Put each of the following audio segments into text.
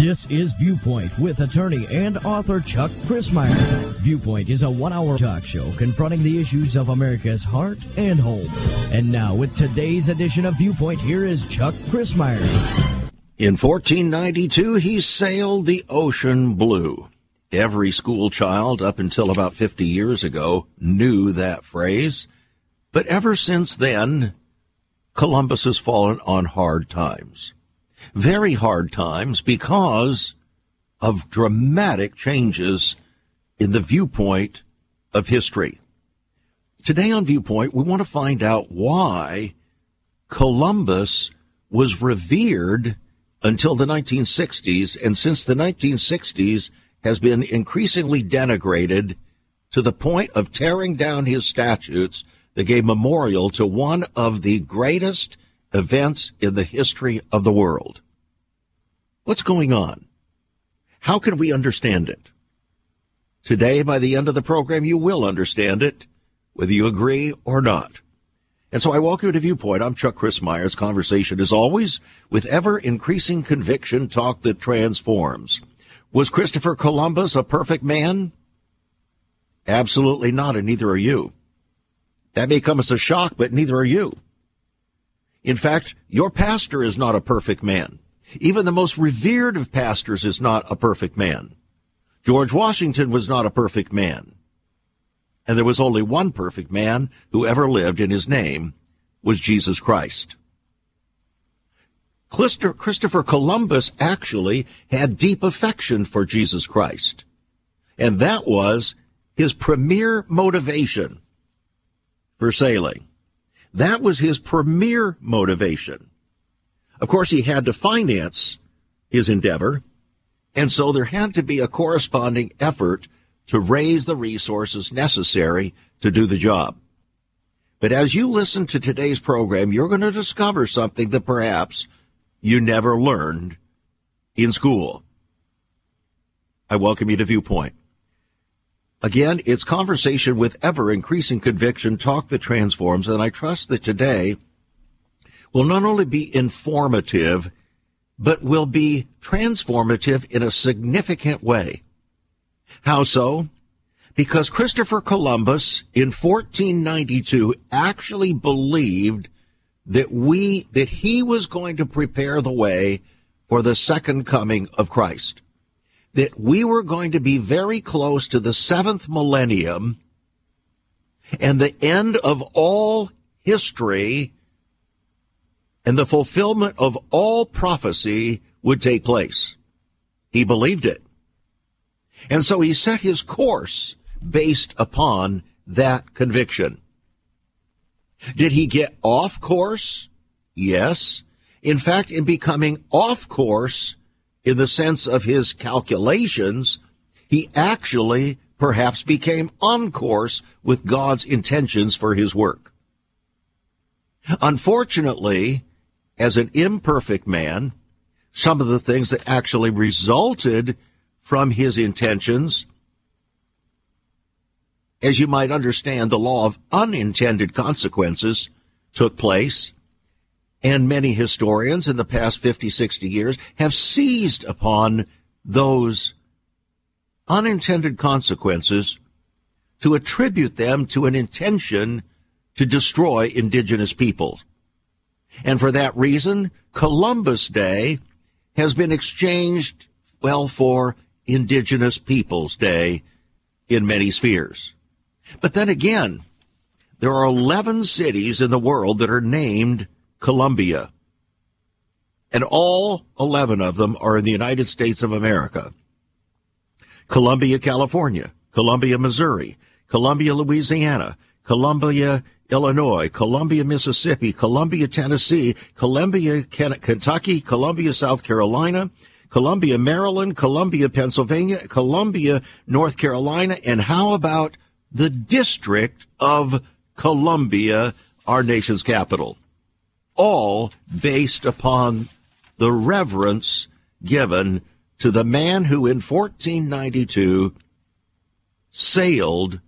This is Viewpoint with attorney and author Chuck Crismier. Viewpoint is a one hour talk show confronting the issues of America's heart and home. And now, with today's edition of Viewpoint, here is Chuck Crismier. In 1492, he sailed the ocean blue. Every school child up until about 50 years ago knew that phrase. But ever since then, Columbus has fallen on hard times very hard times because of dramatic changes in the viewpoint of history. Today on Viewpoint, we want to find out why Columbus was revered until the 1960s, and since the 1960s has been increasingly denigrated to the point of tearing down his statutes that gave memorial to one of the greatest events in the history of the world. What's going on? How can we understand it? Today, by the end of the program, you will understand it, whether you agree or not. And so I welcome you to Viewpoint. I'm Chuck Crismier's conversation, as always, with ever increasing conviction talk that transforms. Was Christopher Columbus a perfect man? Absolutely not, and neither are you. That may come as a shock, but neither are you. In fact, your pastor is not a perfect man. Even the most revered of pastors is not a perfect man. George Washington was not a perfect man. And there was only one perfect man who ever lived, and his name was Jesus Christ. Christopher Columbus actually had deep affection for Jesus Christ. And that was his premier motivation for sailing. That was his premier motivation. Of course, he had to finance his endeavor, and so there had to be a corresponding effort to raise the resources necessary to do the job. But as you listen to today's program, you're going to discover something that perhaps you never learned in school. I welcome you to Viewpoint. Again, it's conversation with ever increasing conviction, talk that transforms, and I trust that today will not only be informative, but will be transformative in a significant way. How so? Because Christopher Columbus in 1492 actually believed that we, that he was going to prepare the way for the second coming of Christ that we were going to be very close to the seventh millennium and the end of all history and the fulfillment of all prophecy would take place. He believed it. And so he set his course based upon that conviction. Did he get off course? Yes. In fact, in becoming off course, in the sense of his calculations, he actually perhaps became on course with God's intentions for his work. Unfortunately, as an imperfect man, some of the things that actually resulted from his intentions, as you might understand, the law of unintended consequences took place and many historians in the past 50, 60 years have seized upon those unintended consequences to attribute them to an intention to destroy indigenous peoples. And for that reason, Columbus Day has been exchanged, well, for Indigenous Peoples Day in many spheres. But then again, there are 11 cities in the world that are named Columbia. And all 11 of them are in the United States of America. Columbia, California, Columbia, Missouri, Columbia, Louisiana, Columbia, Illinois, Columbia, Mississippi, Columbia, Tennessee, Columbia, Kentucky, Columbia, South Carolina, Columbia, Maryland, Columbia, Pennsylvania, Columbia, North Carolina, and how about the District of Columbia, our nation's capital. All based upon the reverence given to the man who in 1492 sailed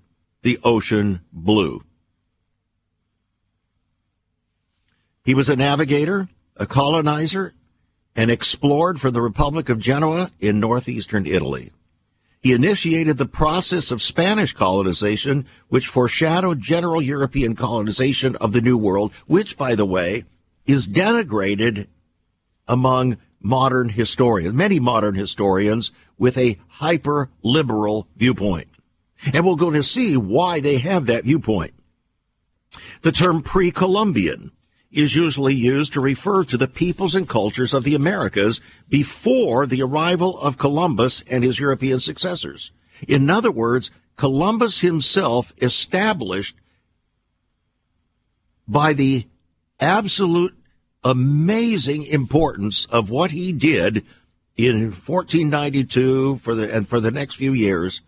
the ocean blue. He was a navigator, a colonizer, and explored for the Republic of Genoa in northeastern Italy. He initiated the process of Spanish colonization, which foreshadowed general European colonization of the New World, which, by the way, is denigrated among modern historians, many modern historians with a hyper liberal viewpoint. And we're going to see why they have that viewpoint. The term pre-Columbian is usually used to refer to the peoples and cultures of the Americas before the arrival of Columbus and his European successors. In other words, Columbus himself established by the absolute amazing importance of what he did in 1492 for the and for the next few years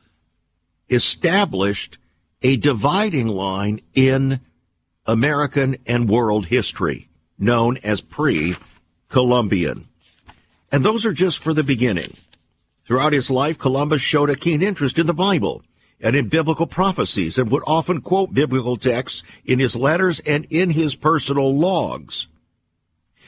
established a dividing line in American and world history known as pre-Columbian. And those are just for the beginning. Throughout his life, Columbus showed a keen interest in the Bible and in biblical prophecies and would often quote biblical texts in his letters and in his personal logs.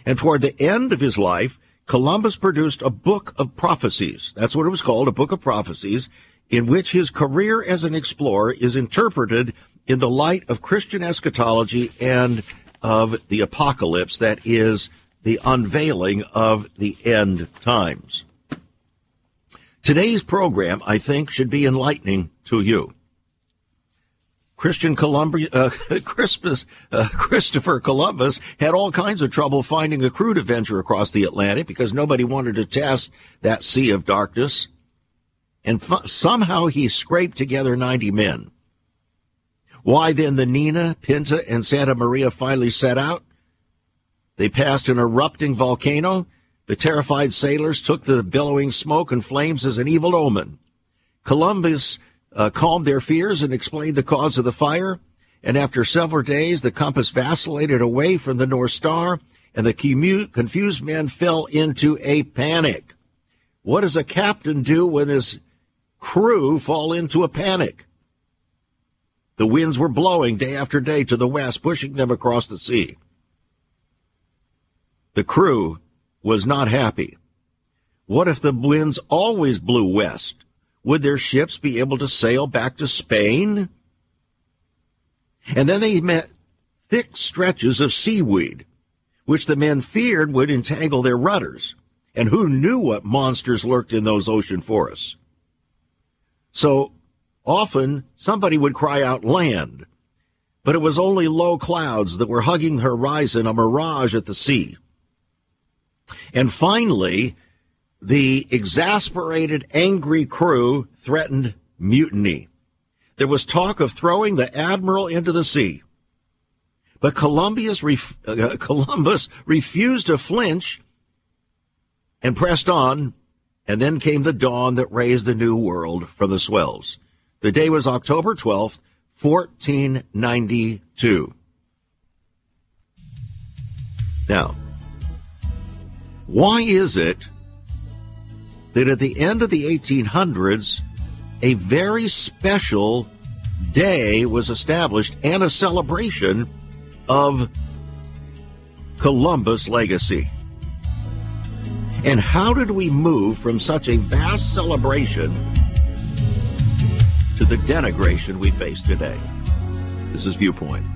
And toward the end of his life, Columbus produced a book of prophecies. That's what it was called, a book of prophecies, in which his career as an explorer is interpreted in the light of Christian eschatology and of the apocalypse, that is, the unveiling of the end times. Today's program, I think, should be enlightening to you. Christian Columbia, uh, Christmas, uh, Christopher Columbus had all kinds of trouble finding a crew to venture across the Atlantic because nobody wanted to test that sea of darkness. And f- somehow he scraped together 90 men. Why then the Nina, Pinta, and Santa Maria finally set out? They passed an erupting volcano. The terrified sailors took the billowing smoke and flames as an evil omen. Columbus uh, calmed their fears and explained the cause of the fire. And after several days, the compass vacillated away from the North Star, and the confused men fell into a panic. What does a captain do when his crew fall into a panic? The winds were blowing day after day to the west, pushing them across the sea. The crew was not happy. What if the winds always blew west? Would their ships be able to sail back to Spain? And then they met thick stretches of seaweed, which the men feared would entangle their rudders. And who knew what monsters lurked in those ocean forests? So Often somebody would cry out land, but it was only low clouds that were hugging the horizon, a mirage at the sea. And finally, the exasperated, angry crew threatened mutiny. There was talk of throwing the admiral into the sea. But Columbus, ref- uh, Columbus refused to flinch and pressed on, and then came the dawn that raised the new world from the swells. The day was October 12th, 1492. Now, why is it that at the end of the 1800s, a very special day was established and a celebration of Columbus' legacy? And how did we move from such a vast celebration to the denigration we face today. This is Viewpoint.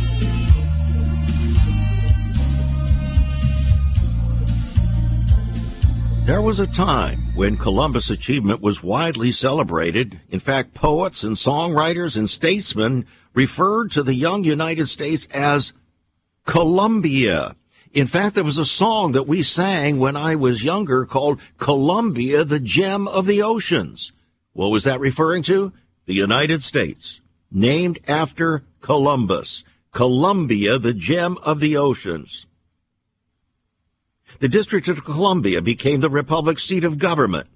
There was a time when Columbus' achievement was widely celebrated. In fact, poets and songwriters and statesmen referred to the young United States as Columbia. In fact, there was a song that we sang when I was younger called Columbia, the Gem of the Oceans. What was that referring to? The United States, named after Columbus. Columbia, the Gem of the Oceans. The District of Columbia became the Republic's seat of government.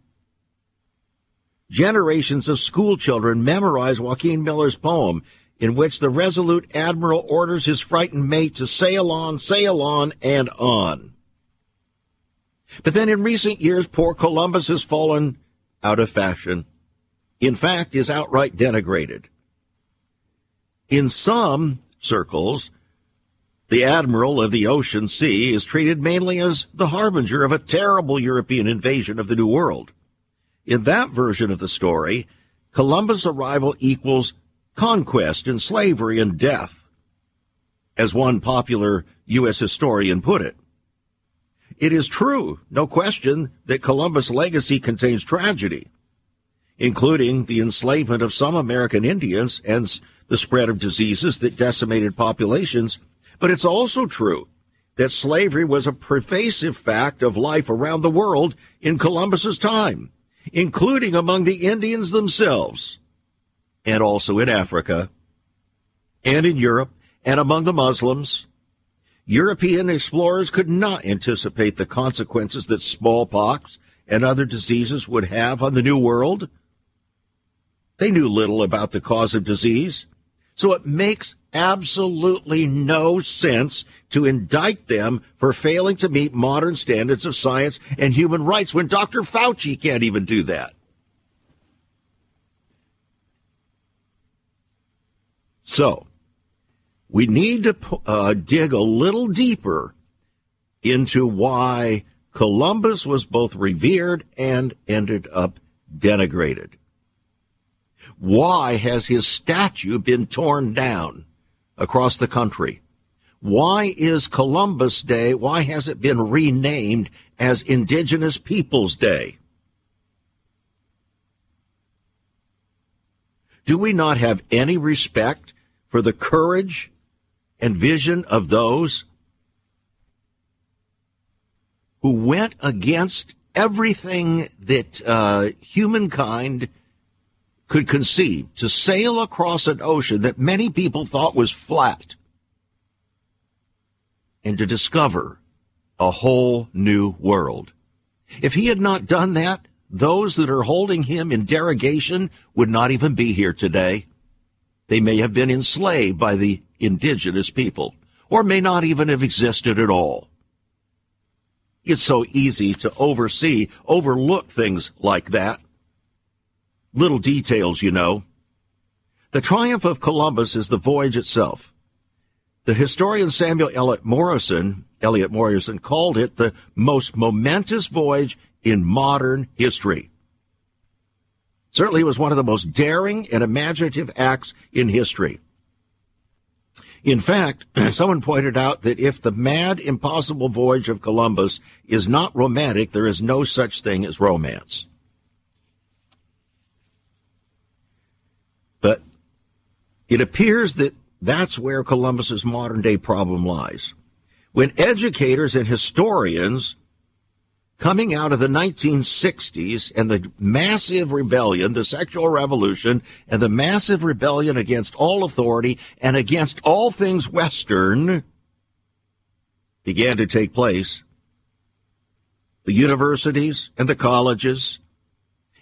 Generations of school children memorized Joaquin Miller's poem, in which the resolute admiral orders his frightened mate to sail on, sail on, and on. But then in recent years, poor Columbus has fallen out of fashion. In fact, is outright denigrated. In some circles, the admiral of the ocean sea is treated mainly as the harbinger of a terrible European invasion of the New World. In that version of the story, Columbus' arrival equals conquest and slavery and death, as one popular U.S. historian put it. It is true, no question, that Columbus' legacy contains tragedy, including the enslavement of some American Indians and the spread of diseases that decimated populations. But it's also true that slavery was a pervasive fact of life around the world in Columbus's time including among the Indians themselves, and also in Africa, and in Europe, and among the Muslims. European explorers could not anticipate the consequences that smallpox and other diseases would have on the New World. They knew little about the cause of disease, so it makes absolutely no sense to indict them for failing to meet modern standards of science and human rights when Dr. Fauci can't even do that. So, we need to uh, dig a little deeper into why Columbus was both revered and ended up denigrated. Why has his statue been torn down? Across the country. Why is Columbus Day, why has it been renamed as Indigenous Peoples Day? Do we not have any respect for the courage and vision of those who went against everything that uh, humankind could conceive to sail across an ocean that many people thought was flat and to discover a whole new world. If he had not done that, those that are holding him in derogation would not even be here today. They may have been enslaved by the indigenous people or may not even have existed at all. It's so easy to oversee, overlook things like that little details, you know. The triumph of Columbus is the voyage itself. The historian Samuel Eliot Morison, Eliot Morison called it the most momentous voyage in modern history. Certainly it was one of the most daring and imaginative acts in history. In fact, someone pointed out that if the mad, impossible voyage of Columbus is not romantic, there is no such thing as romance. But it appears that that's where Columbus's modern day problem lies. When educators and historians coming out of the 1960s and the massive rebellion, the sexual revolution, and the massive rebellion against all authority and against all things Western began to take place, the universities and the colleges,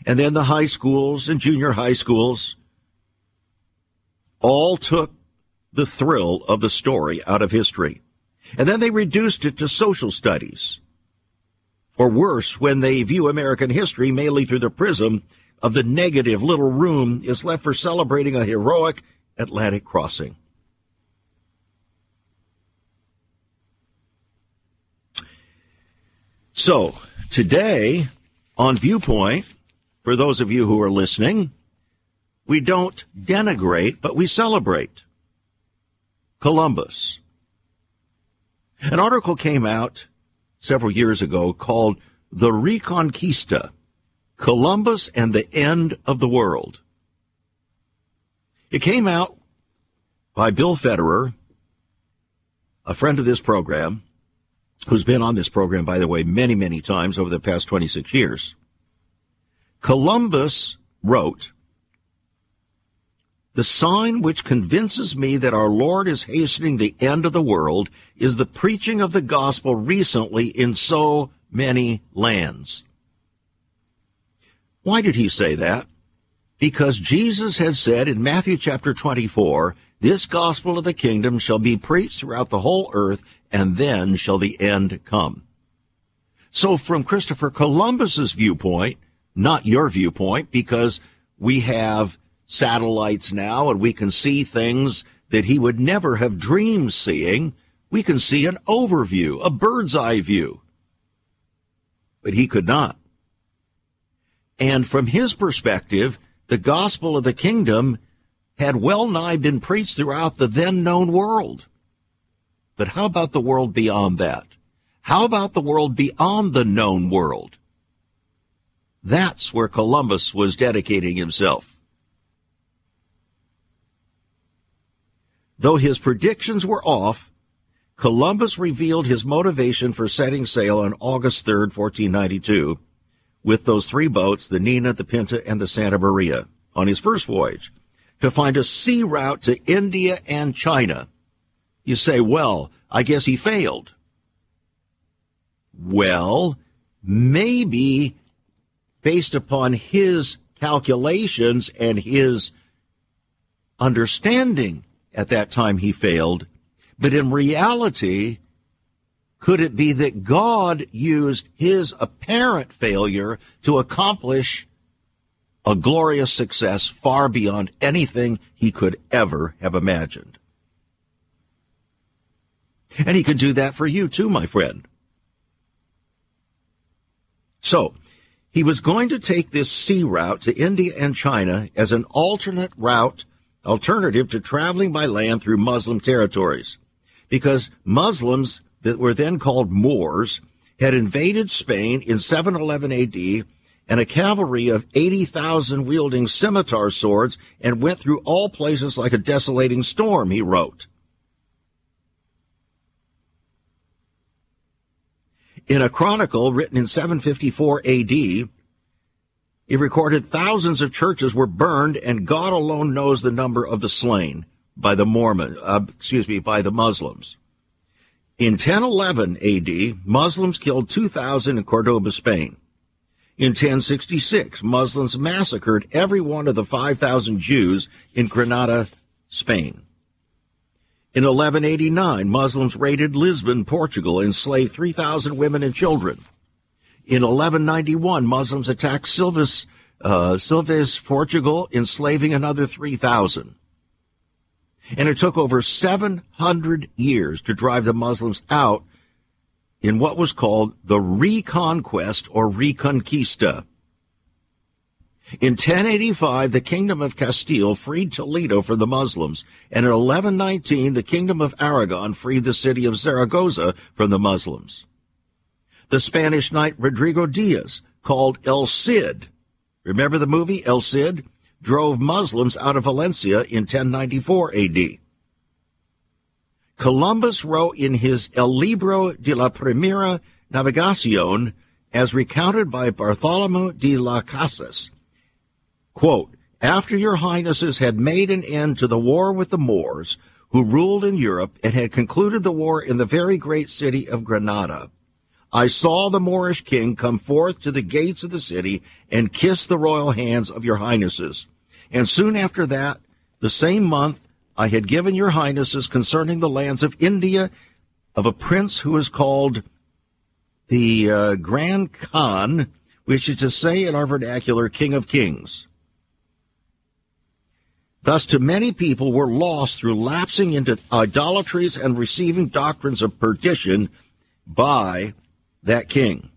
and then the high schools and junior high schools, all took the thrill of the story out of history. And then they reduced it to social studies. Or worse, when they view American history mainly through the prism of the negative little room is left for celebrating a heroic Atlantic crossing. So, today on Viewpoint, for those of you who are listening, we don't denigrate, but we celebrate. Columbus. An article came out several years ago called The Reconquista Columbus and the End of the World. It came out by Bill Federer, a friend of this program, who's been on this program, by the way, many, many times over the past 26 years. Columbus wrote The sign which convinces me that our Lord is hastening the end of the world is the preaching of the gospel recently in so many lands. Why did he say that? Because Jesus had said in Matthew chapter 24, this gospel of the kingdom shall be preached throughout the whole earth, and then shall the end come. So from Christopher Columbus's viewpoint, not your viewpoint, because we have satellites now and we can see things that he would never have dreamed seeing. We can see an overview, a bird's eye view. But he could not. And from his perspective, the gospel of the kingdom had well nigh been preached throughout the then known world. But how about the world beyond that? How about the world beyond the known world? That's where Columbus was dedicating himself. Though his predictions were off, Columbus revealed his motivation for setting sail on August 3, 1492, with those three boats, the Nina, the Pinta, and the Santa Maria, on his first voyage to find a sea route to India and China. You say, well, I guess he failed. Well, maybe based upon his calculations and his understanding at that time he failed. But in reality, could it be that God used his apparent failure to accomplish a glorious success far beyond anything he could ever have imagined? And he can do that for you too, my friend. So, he was going to take this sea route to India and China as an alternate route, alternative to traveling by land through Muslim territories. Because Muslims that were then called Moors had invaded Spain in 711 AD and a cavalry of 80,000 wielding scimitar swords and went through all places like a desolating storm, he wrote. In a chronicle written in 754 AD, he recorded thousands of churches were burned and God alone knows the number of the slain by the Mormon, uh, excuse me, by the Muslims. In 1011 AD, Muslims killed 2,000 in Cordoba, Spain. In 1066, Muslims massacred every one of the 5,000 Jews in Granada, Spain. In 1189, Muslims raided Lisbon, Portugal, and enslaved 3,000 women and children. In 1191, Muslims attacked Silves, uh, Portugal, enslaving another 3,000. And it took over 700 years to drive the Muslims out in what was called the Reconquest or Reconquista. In 1085, the Kingdom of Castile freed Toledo from the Muslims, and in 1119, the Kingdom of Aragon freed the city of Zaragoza from the Muslims. The Spanish knight Rodrigo Diaz, called El Cid, remember the movie El Cid? drove Muslims out of Valencia in 1094 AD. Columbus wrote in his El Libro de la Primera Navegación, as recounted by Bartholomew de las Casas, quote, after your highnesses had made an end to the war with the Moors, who ruled in Europe and had concluded the war in the very great city of Granada, I saw the Moorish king come forth to the gates of the city and kiss the royal hands of your highnesses. And soon after that, the same month, I had given your highnesses concerning the lands of India of a prince who is called the uh, Grand Khan, which is to say in our vernacular, King of Kings. Thus, to many people were lost through lapsing into idolatries and receiving doctrines of perdition by that king.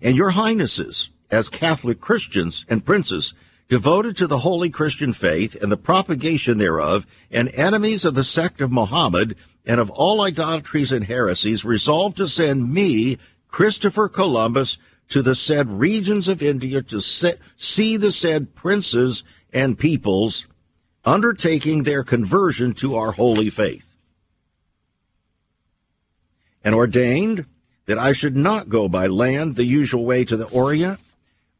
And your highnesses, as Catholic Christians and princes, devoted to the holy Christian faith and the propagation thereof, and enemies of the sect of Mohammed and of all idolatries and heresies, resolved to send me, Christopher Columbus, to the said regions of India to see the said princes and peoples undertaking their conversion to our holy faith. And ordained that I should not go by land the usual way to the Orient,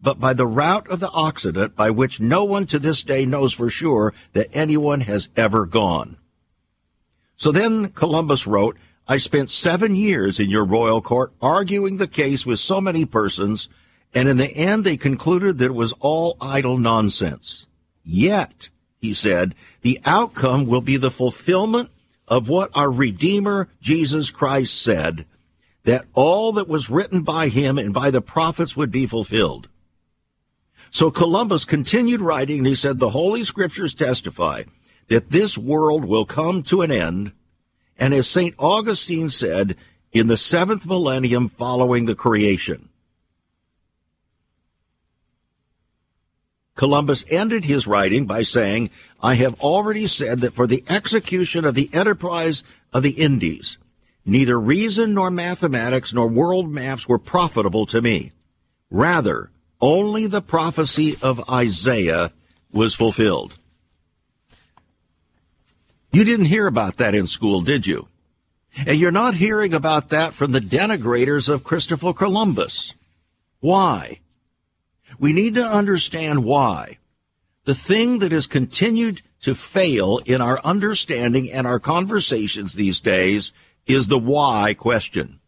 but by the route of the Occident by which no one to this day knows for sure that anyone has ever gone. So then Columbus wrote, I spent seven years in your royal court arguing the case with so many persons, and in the end they concluded that it was all idle nonsense. Yet, he said, the outcome will be the fulfillment of what our Redeemer Jesus Christ said, that all that was written by him and by the prophets would be fulfilled. So Columbus continued writing and he said, the Holy Scriptures testify that this world will come to an end. And as St. Augustine said, in the seventh millennium following the creation. Columbus ended his writing by saying, I have already said that for the execution of the enterprise of the Indies, neither reason nor mathematics nor world maps were profitable to me. Rather, only the prophecy of Isaiah was fulfilled. You didn't hear about that in school, did you? And you're not hearing about that from the denigrators of Christopher Columbus. Why? We need to understand why. The thing that has continued to fail in our understanding and our conversations these days is the why question.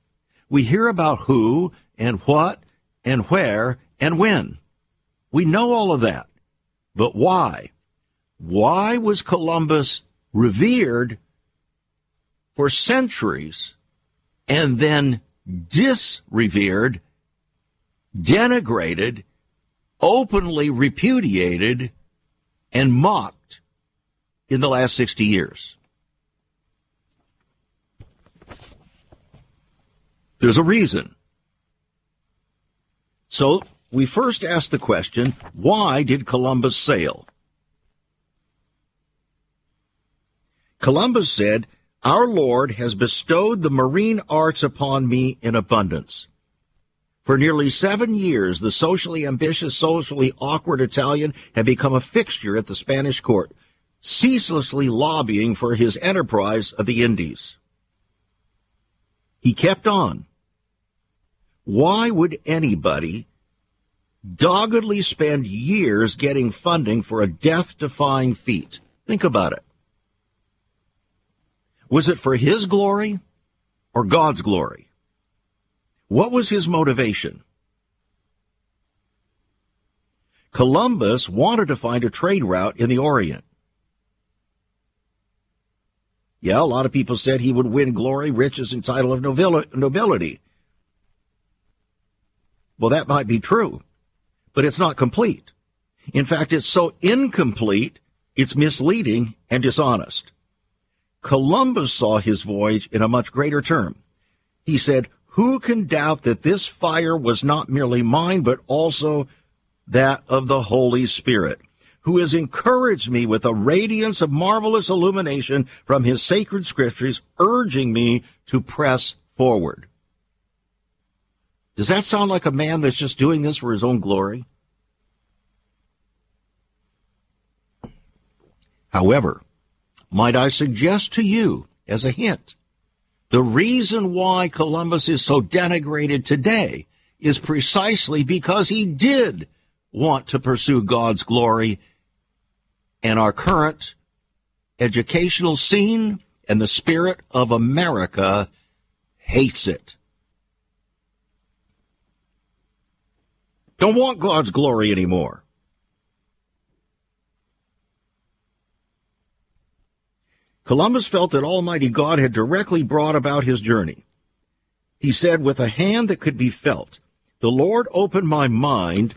We hear about who and what and where and when. We know all of that. But why? Why was Columbus revered for centuries and then disrevered, denigrated, openly repudiated, and mocked in the last 60 years? There's a reason. So we first ask the question, why did Columbus sail? Columbus said, Our Lord has bestowed the marine arts upon me in abundance. For nearly seven years, the socially ambitious, socially awkward Italian had become a fixture at the Spanish court, ceaselessly lobbying for his enterprise of the Indies. He kept on. Why would anybody doggedly spend years getting funding for a death defying feat. Think about it. Was it for his glory or God's glory? What was his motivation? Columbus wanted to find a trade route in the Orient. Yeah, a lot of people said he would win glory, riches, and title of nobility. Well, that might be true but it's not complete. In fact, it's so incomplete, it's misleading and dishonest. Columbus saw his voyage in a much greater term. He said, who can doubt that this fire was not merely mine, but also that of the Holy Spirit, who has encouraged me with a radiance of marvelous illumination from his sacred scriptures, urging me to press forward. Does that sound like a man that's just doing this for his own glory? However, might I suggest to you as a hint, the reason why Columbus is so denigrated today is precisely because he did want to pursue God's glory and our current educational scene and the spirit of America hates it. Don't want God's glory anymore. Columbus felt that Almighty God had directly brought about his journey. He said, with a hand that could be felt, the Lord opened my mind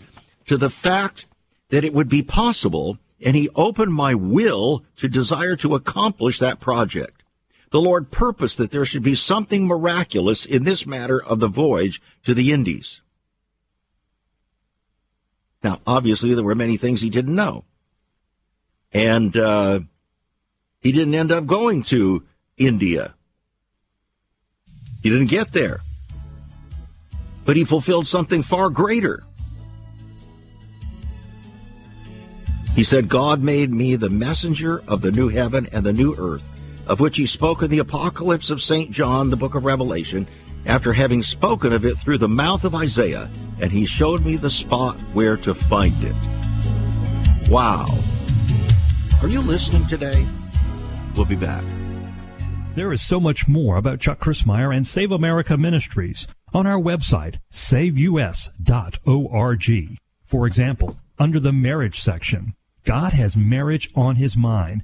to the fact that it would be possible, and he opened my will to desire to accomplish that project. The Lord purposed that there should be something miraculous in this matter of the voyage to the Indies. Now, obviously, there were many things he didn't know. And uh, he didn't end up going to India. He didn't get there. But he fulfilled something far greater. He said, God made me the messenger of the new heaven and the new earth, of which he spoke in the apocalypse of St. John, the book of Revelation, after having spoken of it through the mouth of Isaiah, and he showed me the spot where to find it. Wow. Are you listening today? We'll be back. There is so much more about Chuck Crismier and Save America Ministries on our website, saveus.org. For example, under the marriage section, God has marriage on his mind.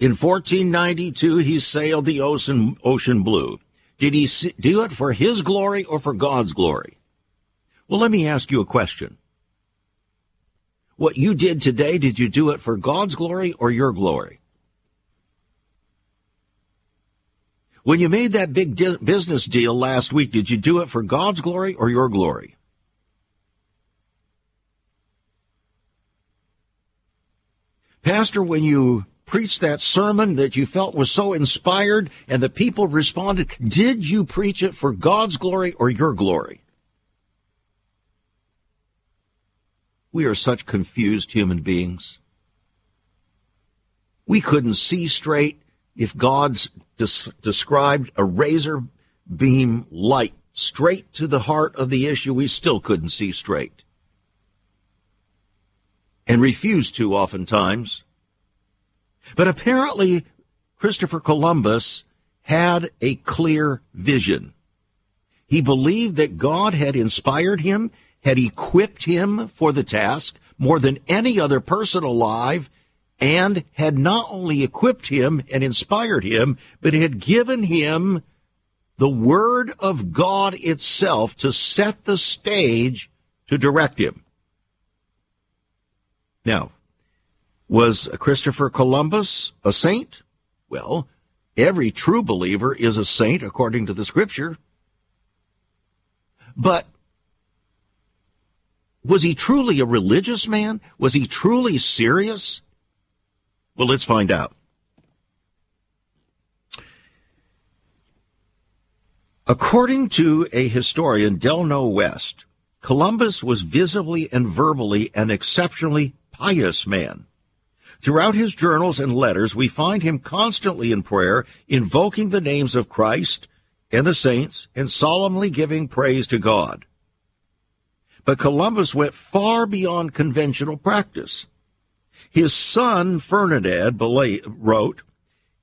In 1492, he sailed the ocean, ocean blue. Did he do it for his glory or for God's glory? Well, let me ask you a question. What you did today, did you do it for God's glory or your glory? When you made that big di- business deal last week, did you do it for God's glory or your glory? Pastor, when you preached that sermon that you felt was so inspired and the people responded, did you preach it for God's glory or your glory? We are such confused human beings. We couldn't see straight if God's des- described a razor beam light straight to the heart of the issue. We still couldn't see straight and refuse to oftentimes. But apparently, Christopher Columbus had a clear vision. He believed that God had inspired him, had equipped him for the task more than any other person alive, and had not only equipped him and inspired him, but had given him the Word of God itself to set the stage to direct him. Now, was Christopher Columbus a saint? Well, every true believer is a saint according to the scripture. But was he truly a religious man? Was he truly serious? Well, let's find out. According to a historian, Delano West, Columbus was visibly and verbally an exceptionally pious man. Throughout his journals and letters, we find him constantly in prayer, invoking the names of Christ and the saints, and solemnly giving praise to God. But Columbus went far beyond conventional practice. His son, Ferdinand, wrote,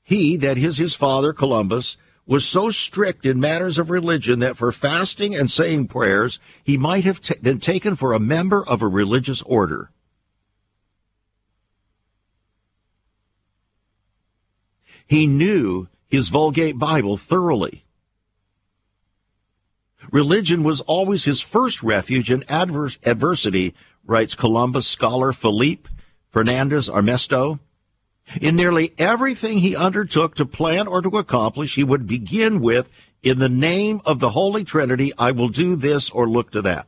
He, that is his father, Columbus, was so strict in matters of religion that for fasting and saying prayers, he might have t- been taken for a member of a religious order. He knew his Vulgate Bible thoroughly. Religion was always his first refuge in adverse adversity, writes Columbus scholar Felipe Fernandez Armesto. In nearly everything he undertook to plan or to accomplish, he would begin with, in the name of the Holy Trinity, I will do this or look to that.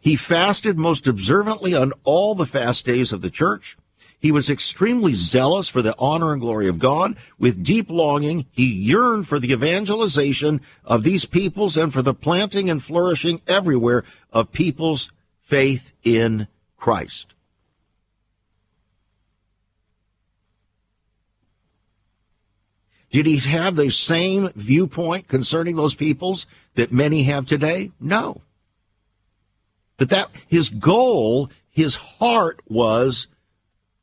He fasted most observantly on all the fast days of the church. He was extremely zealous for the honor and glory of God. With deep longing, he yearned for the evangelization of these peoples and for the planting and flourishing everywhere of people's faith in Christ. Did he have the same viewpoint concerning those peoples that many have today? No. But that his goal, his heart was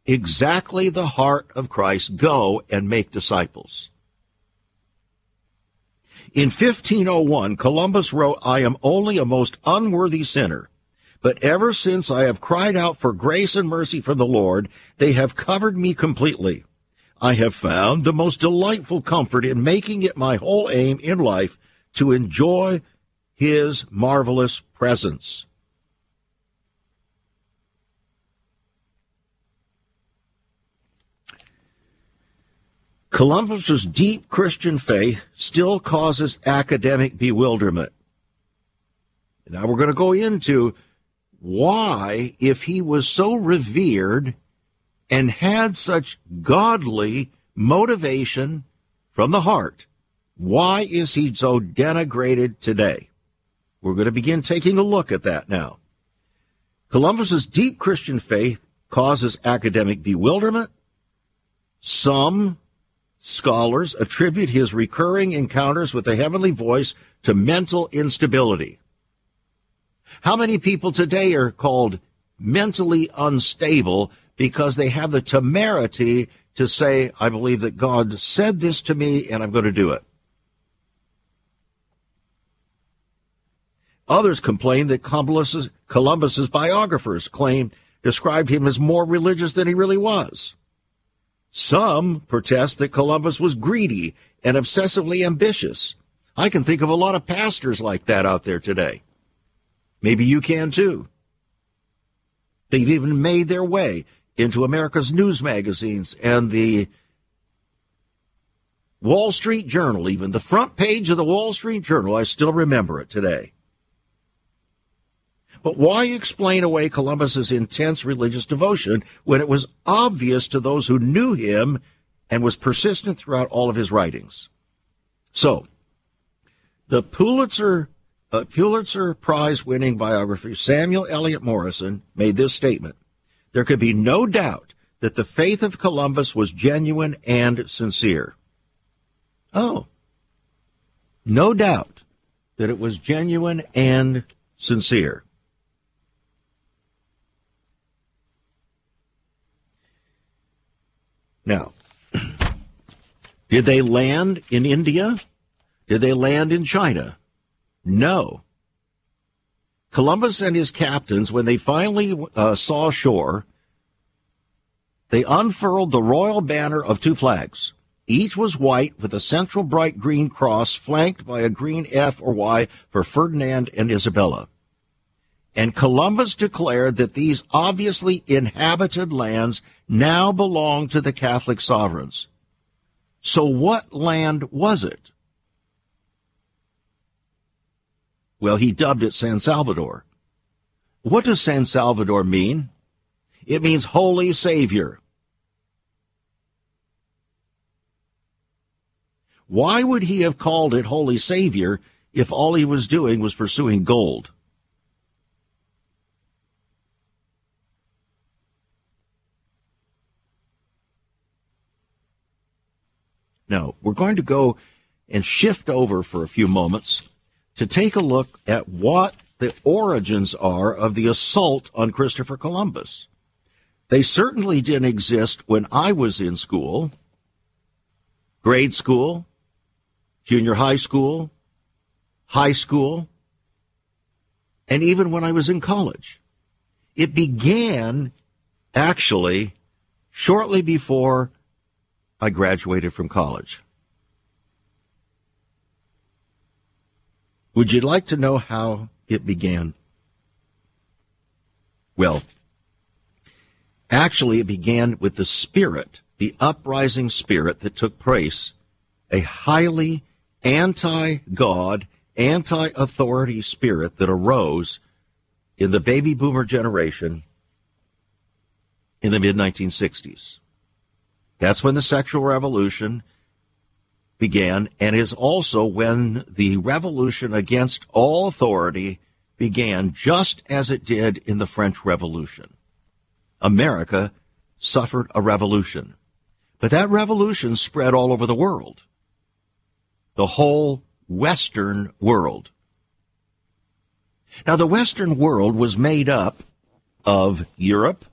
exactly the heart of Christ go and make disciples. In 1501, Columbus wrote, I am only a most unworthy sinner, But ever since I have cried out for grace and mercy from the Lord, they have covered me completely. I have found the most delightful comfort in making it my whole aim in life to enjoy His marvelous presence. Columbus's deep Christian faith still causes academic bewilderment. Now we're going to go into why, if he was so revered and had such godly motivation from the heart, why is he so denigrated today? We're going to begin taking a look at that now. Columbus's deep Christian faith causes academic bewilderment. Some Scholars attribute his recurring encounters with the heavenly voice to mental instability. How many people today are called mentally unstable because they have the temerity to say, I believe that God said this to me and I'm going to do it? Others complain that Columbus's, Columbus's biographers claim described him as more religious than he really was. Some protest that Columbus was greedy and obsessively ambitious. I can think of a lot of pastors like that out there today. Maybe you can too. They've even made their way into America's news magazines and the Wall Street Journal, even the front page of the Wall Street Journal. I still remember it today. But why explain away Columbus's intense religious devotion when it was obvious to those who knew him and was persistent throughout all of his writings? So, the Pulitzer uh, Pulitzer Prize winning biographer Samuel Eliot Morison made this statement. There could be no doubt that the faith of Columbus was genuine and sincere. Oh, no doubt that it was genuine and sincere. Now, did they land in India? Did they land in China? No. Columbus and his captains, when they finally uh, saw shore, they unfurled the royal banner of two flags. Each was white with a central bright green cross flanked by a green F or Y for Ferdinand and Isabella. And Columbus declared that these obviously inhabited lands now belong to the Catholic sovereigns. So what land was it? Well, he dubbed it San Salvador. What does San Salvador mean? It means Holy Savior. Why would he have called it Holy Savior if all he was doing was pursuing gold? Now, we're going to go and shift over for a few moments to take a look at what the origins are of the assault on Christopher Columbus. They certainly didn't exist when I was in school, grade school, junior high school, high school, and even when I was in college. It began actually shortly before I graduated from college. Would you like to know how it began? Well, actually, it began with the spirit, the uprising spirit that took place, a highly anti God, anti authority spirit that arose in the baby boomer generation in the mid 1960s. That's when the sexual revolution began and is also when the revolution against all authority began just as it did in the French Revolution. America suffered a revolution, but that revolution spread all over the world. The whole Western world. Now the Western world was made up of Europe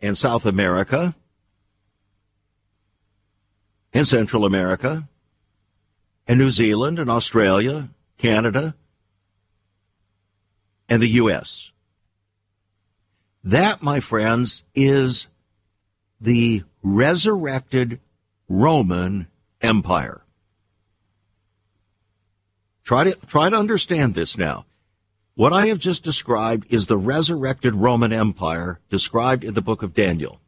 and South America in Central America, and New Zealand, and Australia, Canada, and the U.S. That, my friends, is the resurrected Roman Empire. Try to, try to understand this now. What I have just described is the resurrected Roman Empire described in the book of Daniel.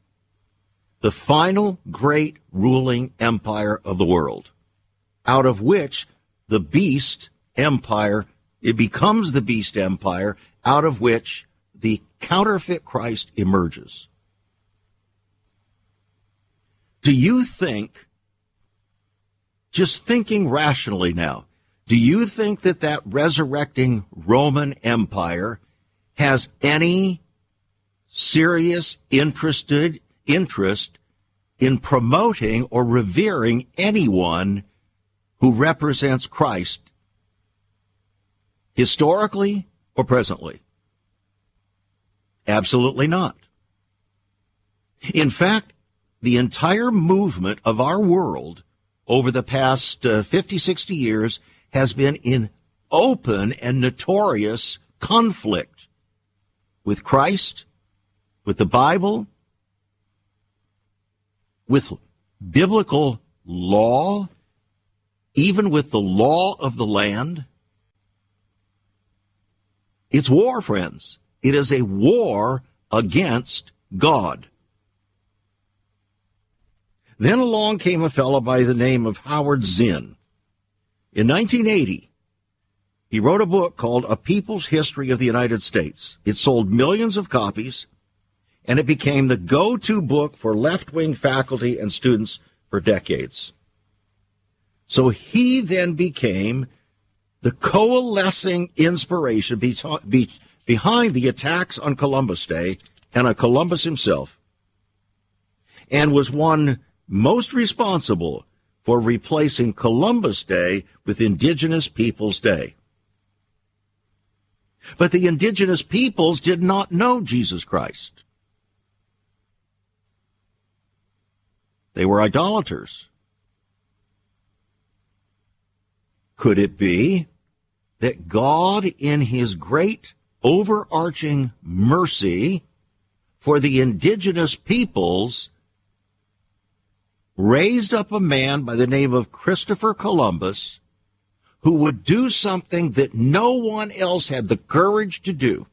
The final great ruling empire of the world, out of which the beast empire, it becomes the beast empire, out of which the counterfeit Christ emerges. Do you think, just thinking rationally now, do you think that that resurrecting Roman Empire has any serious interested interest in promoting or revering anyone who represents Christ historically or presently? Absolutely not. In fact, the entire movement of our world over the past uh, 50, 60 years has been in open and notorious conflict with Christ, with the Bible, with biblical law, even with the law of the land. It's war, friends. It is a war against God. Then along came a fellow by the name of Howard Zinn. In 1980, he wrote a book called A People's History of the United States. It sold millions of copies, and it became the go-to book for left-wing faculty and students for decades. So he then became the coalescing inspiration behind the attacks on Columbus Day and on Columbus himself, and was one most responsible for replacing Columbus Day with Indigenous Peoples Day. But the indigenous peoples did not know Jesus Christ. They were idolaters. Could it be that God, in his great overarching mercy for the indigenous peoples, raised up a man by the name of Christopher Columbus who would do something that no one else had the courage to do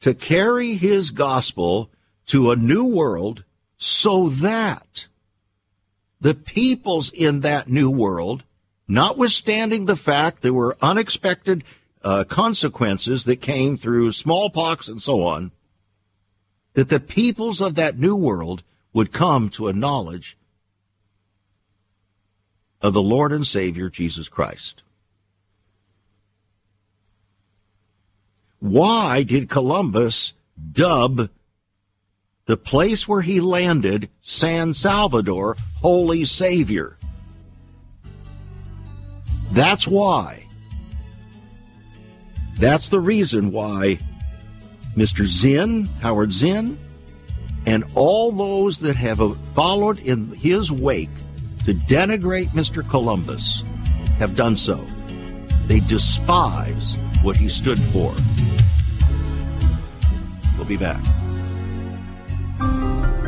to carry his gospel to a new world so that the peoples in that new world, notwithstanding the fact there were unexpected uh, consequences that came through smallpox and so on, that the peoples of that new world would come to a knowledge of the Lord and Savior Jesus Christ. Why did Columbus dub the place where he landed San Salvador Holy Savior? That's why. That's the reason why Mr. Zinn, Howard Zinn, and all those that have followed in his wake to denigrate Mr. Columbus have done so. They despise what he stood for. We'll be back.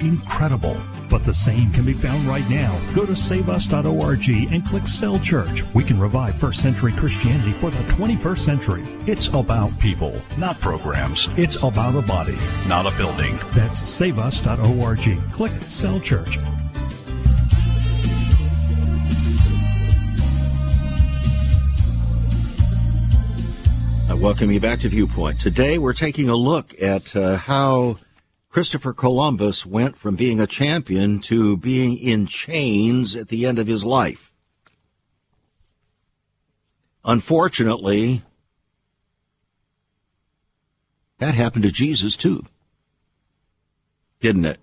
Incredible. But the same can be found right now. Go to saveus.org and click Cell Church. We can revive first century Christianity for the 21st century. It's about people, not programs. It's about a body, not a building. That's saveus.org. Click Cell Church. I welcome you back to Viewpoint. Today we're taking a look at uh, how Christopher Columbus went from being a champion to being in chains at the end of his life. Unfortunately, that happened to Jesus too, didn't it?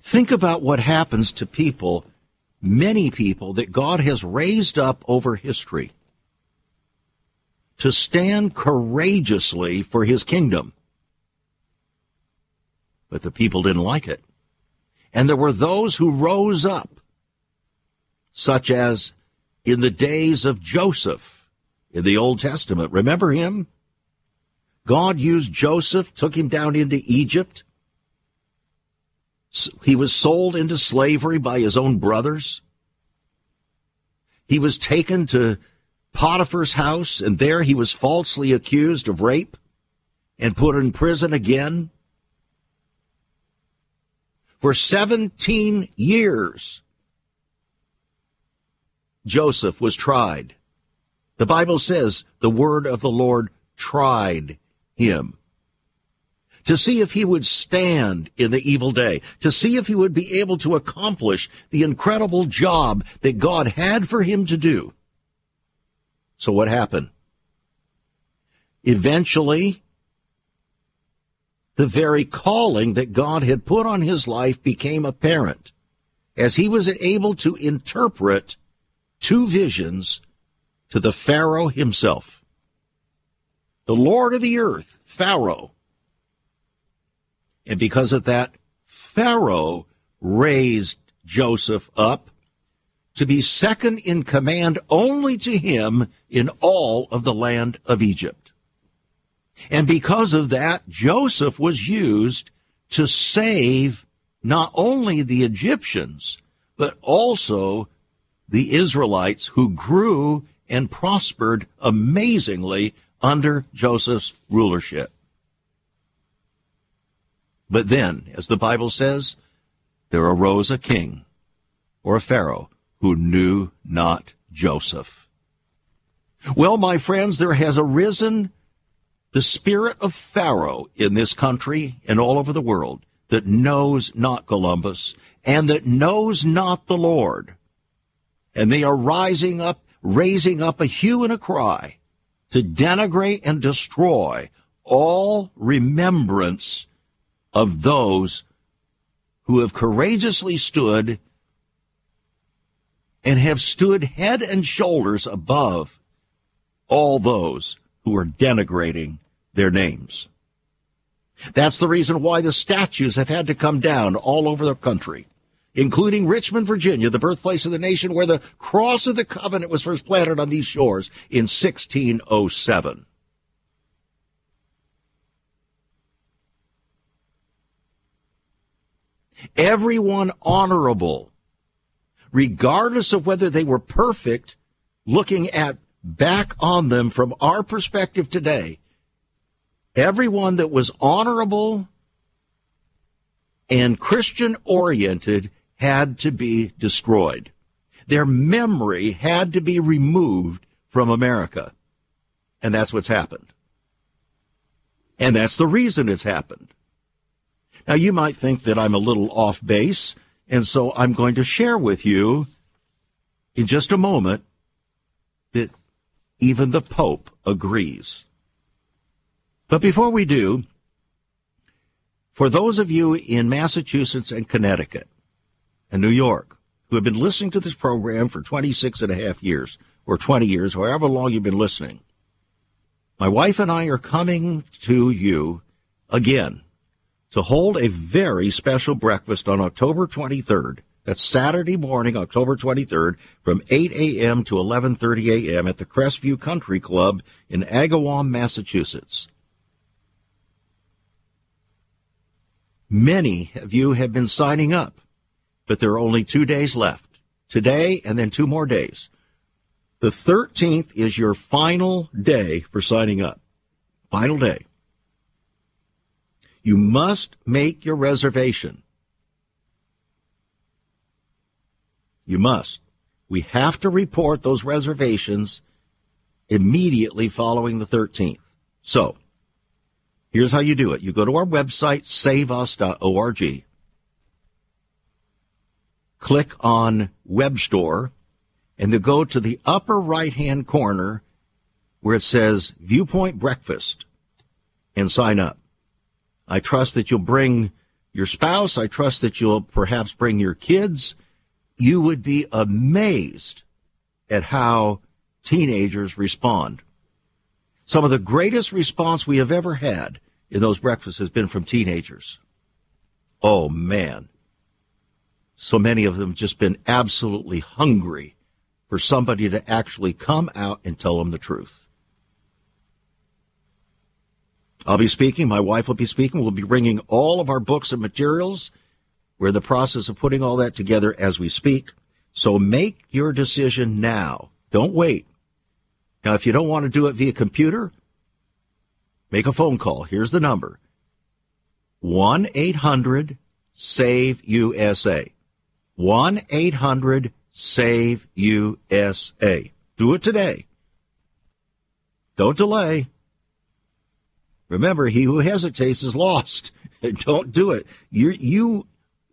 Think about what happens to people, many people that God has raised up over history to stand courageously for his kingdom. But the people didn't like it. And there were those who rose up, such as in the days of Joseph in the Old Testament. Remember him? God used Joseph, took him down into Egypt. He was sold into slavery by his own brothers. He was taken to Potiphar's house, and there he was falsely accused of rape and put in prison again. For 17 years, Joseph was tried. The Bible says the word of the Lord tried him to see if he would stand in the evil day, to see if he would be able to accomplish the incredible job that God had for him to do. So what happened? Eventually, the very calling that God had put on his life became apparent as he was able to interpret two visions to the Pharaoh himself. The Lord of the earth, Pharaoh. And because of that, Pharaoh raised Joseph up to be second in command only to him in all of the land of Egypt. And because of that, Joseph was used to save not only the Egyptians, but also the Israelites who grew and prospered amazingly under Joseph's rulership. But then, as the Bible says, there arose a king or a Pharaoh who knew not Joseph. Well, my friends, there has arisen the spirit of Pharaoh in this country and all over the world that knows not Columbus and that knows not the Lord. And they are rising up, raising up a hue and a cry to denigrate and destroy all remembrance of those who have courageously stood and have stood head and shoulders above all those who are denigrating their names. That's the reason why the statues have had to come down all over the country, including Richmond, Virginia, the birthplace of the nation where the cross of the covenant was first planted on these shores in 1607. Everyone honorable regardless of whether they were perfect, looking at back on them from our perspective today, everyone that was honorable and Christian oriented had to be destroyed. Their memory had to be removed from America. And that's what's happened. And that's the reason it's happened. Now you might think that I'm a little off base and so I'm going to share with you in just a moment that even the Pope agrees. But before we do, for those of you in Massachusetts and Connecticut and New York who have been listening to this program for 26 and a half years or 20 years, however long you've been listening, my wife and I are coming to you again to hold a very special breakfast on October 23rd. That's Saturday morning, October 23rd, from 8 a.m. to 11:30 a.m. at the Crestview Country Club in Agawam, Massachusetts. Many of you have been signing up, but there are only two days left. Today and then two more days. The 13th is your final day for signing up. Final day. You must make your reservation. You must. We have to report those reservations immediately following the 13th. So, Here's how you do it. You go to our website, saveus.org, click on Web Store, and then go to the upper right hand corner where it says Viewpoint Breakfast and sign up. I trust that you'll bring your spouse. I trust that you'll perhaps bring your kids. You would be amazed at how teenagers respond. Some of the greatest response we have ever had in those breakfasts has been from teenagers. Oh man. So many of them just been absolutely hungry for somebody to actually come out and tell them the truth. I'll be speaking. My wife will be speaking. We'll be bringing all of our books and materials. We're in the process of putting all that together as we speak. So make your decision now. Don't wait. Now, if you don't want to do it via computer, make a phone call. Here's the number 1 800 SAVE USA. 1 800 SAVE USA. Do it today. Don't delay. Remember, he who hesitates is lost. don't do it. You you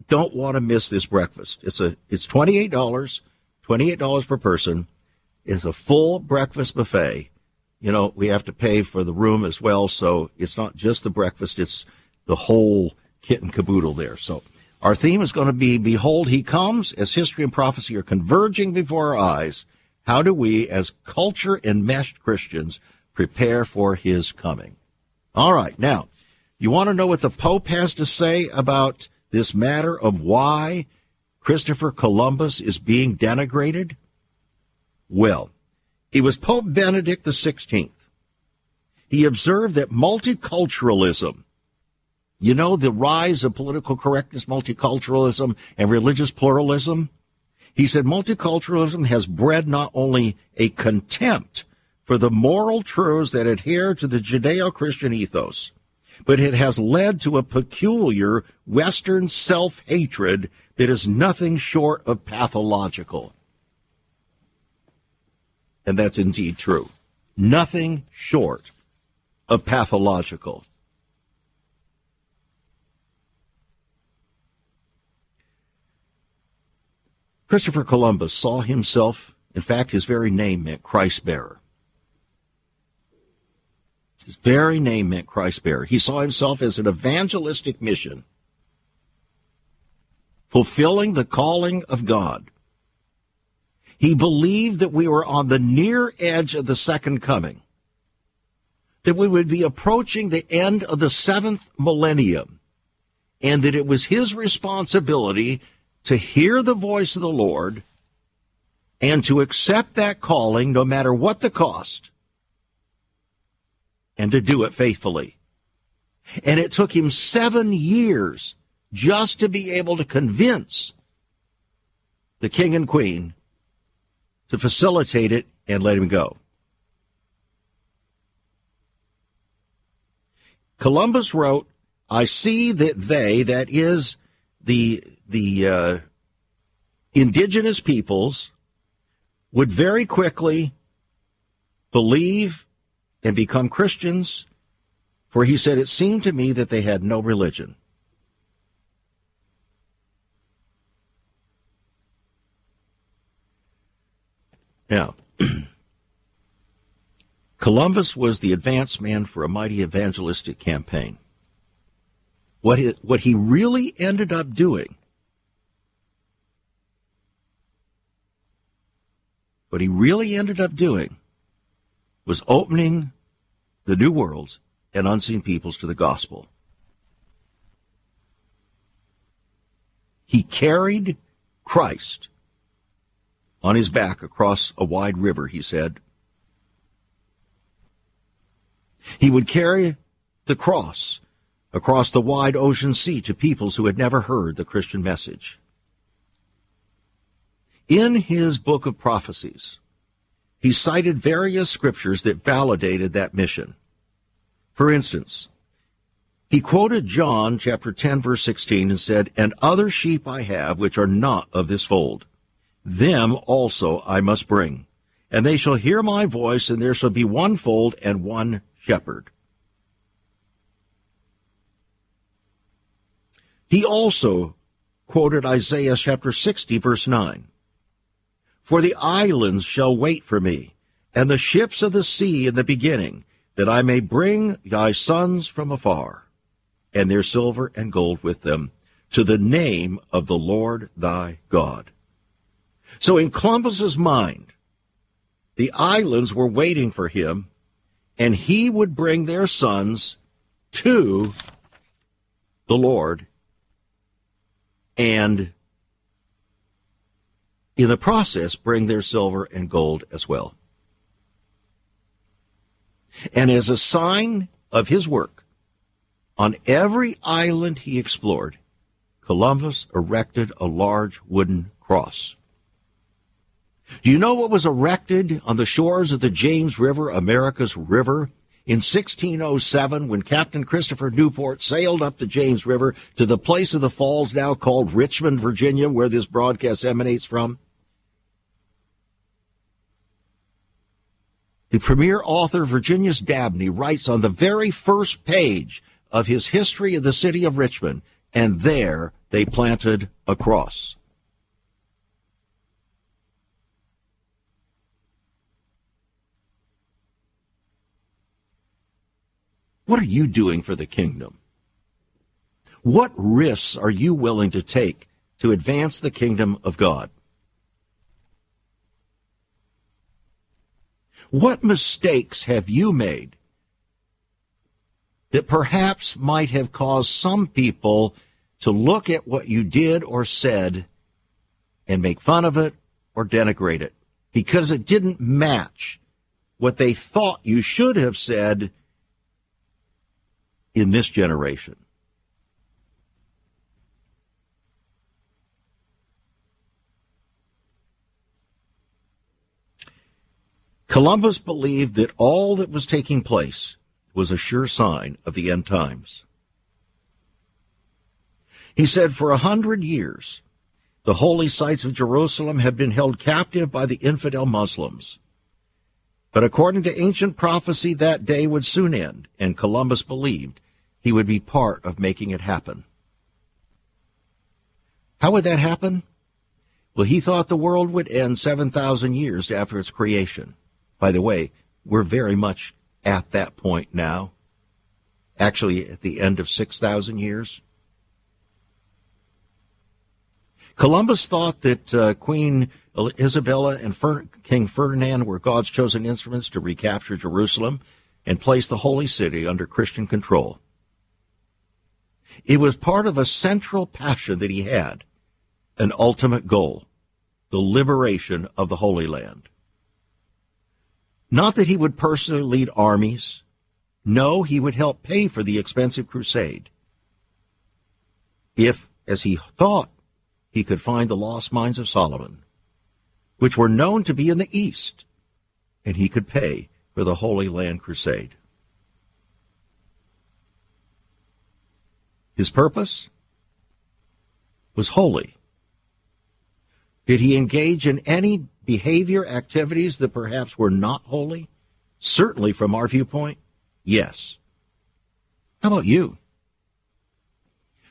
don't want to miss this breakfast. It's a it's twenty eight dollars, twenty eight dollars per person. It's a full breakfast buffet. You know, we have to pay for the room as well, so it's not just the breakfast, it's the whole kit and caboodle there. So our theme is going to be Behold, He Comes, as history and prophecy are converging before our eyes. How do we, as culture enmeshed Christians, prepare for His coming? All right. Now, you want to know what the Pope has to say about this matter of why Christopher Columbus is being denigrated? Well, it was Pope Benedict XVI. He observed that multiculturalism, you know, the rise of political correctness, multiculturalism, and religious pluralism, he said multiculturalism has bred not only a contempt for the moral truths that adhere to the Judeo Christian ethos, but it has led to a peculiar Western self hatred that is nothing short of pathological. And that's indeed true. Nothing short of pathological. Christopher Columbus saw himself, in fact, his very name meant Christ bearer. His very name meant Christ bearer. He saw himself as an evangelistic mission, fulfilling the calling of God. He believed that we were on the near edge of the second coming, that we would be approaching the end of the seventh millennium, and that it was his responsibility to hear the voice of the Lord and to accept that calling no matter what the cost and to do it faithfully. And it took him seven years just to be able to convince the king and queen to facilitate it and let him go. Columbus wrote, I see that they, that is the, the, uh, indigenous peoples would very quickly believe and become Christians, for he said, It seemed to me that they had no religion. Now, Columbus was the advance man for a mighty evangelistic campaign. What he, what he really ended up doing, what he really ended up doing was opening the new worlds and unseen peoples to the gospel. He carried Christ on his back across a wide river, he said. He would carry the cross across the wide ocean sea to peoples who had never heard the Christian message. In his book of prophecies, he cited various scriptures that validated that mission. For instance, he quoted John chapter 10 verse 16 and said, And other sheep I have which are not of this fold. Them also I must bring. And they shall hear my voice, and there shall be one fold and one shepherd. He also quoted Isaiah chapter 60 verse 9. For the islands shall wait for me, and the ships of the sea in the beginning, that I may bring thy sons from afar, and their silver and gold with them, to the name of the Lord thy God. So in Columbus's mind, the islands were waiting for him, and he would bring their sons to the Lord and in the process bring their silver and gold as well. And as a sign of his work, on every island he explored, Columbus erected a large wooden cross. Do you know what was erected on the shores of the James River, America's river, in 1607 when Captain Christopher Newport sailed up the James River to the place of the falls now called Richmond, Virginia, where this broadcast emanates from? The premier author, Virginius Dabney, writes on the very first page of his history of the city of Richmond, and there they planted a cross. What are you doing for the kingdom? What risks are you willing to take to advance the kingdom of God? What mistakes have you made that perhaps might have caused some people to look at what you did or said and make fun of it or denigrate it because it didn't match what they thought you should have said in this generation. Columbus believed that all that was taking place was a sure sign of the end times. He said, For a hundred years, the holy sites of Jerusalem have been held captive by the infidel Muslims. But according to ancient prophecy, that day would soon end, and Columbus believed he would be part of making it happen. How would that happen? Well, he thought the world would end 7,000 years after its creation. By the way, we're very much at that point now. Actually, at the end of 6,000 years. Columbus thought that uh, Queen Isabella and Fer- King Ferdinand were God's chosen instruments to recapture Jerusalem and place the holy city under Christian control. It was part of a central passion that he had, an ultimate goal, the liberation of the Holy Land. Not that he would personally lead armies. No, he would help pay for the expensive crusade. If, as he thought, he could find the lost mines of Solomon, which were known to be in the east, and he could pay for the Holy Land crusade. His purpose was holy. Did he engage in any behavior activities that perhaps were not holy? Certainly from our viewpoint, yes. How about you?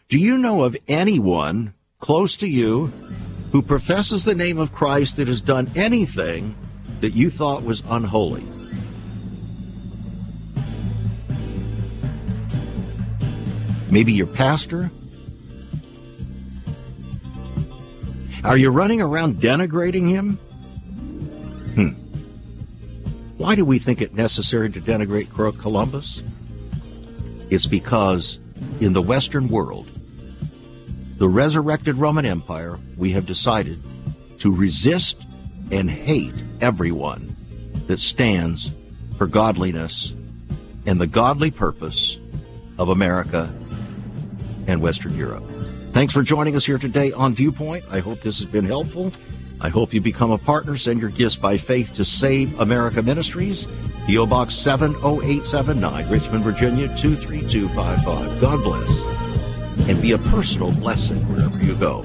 Do you know of anyone close to you who professes the name of Christ that has done anything that you thought was unholy? Maybe your pastor? Are you running around denigrating him? Hmm. Why do we think it necessary to denigrate Columbus? It's because in the Western world, the resurrected Roman Empire, we have decided to resist and hate everyone that stands for godliness and the godly purpose of America and Western Europe. Thanks for joining us here today on Viewpoint. I hope this has been helpful. I hope you become a partner. Send your gifts by faith to Save America Ministries, P.O. Box 70879, Richmond, Virginia 23255. God bless. And be a personal blessing wherever you go.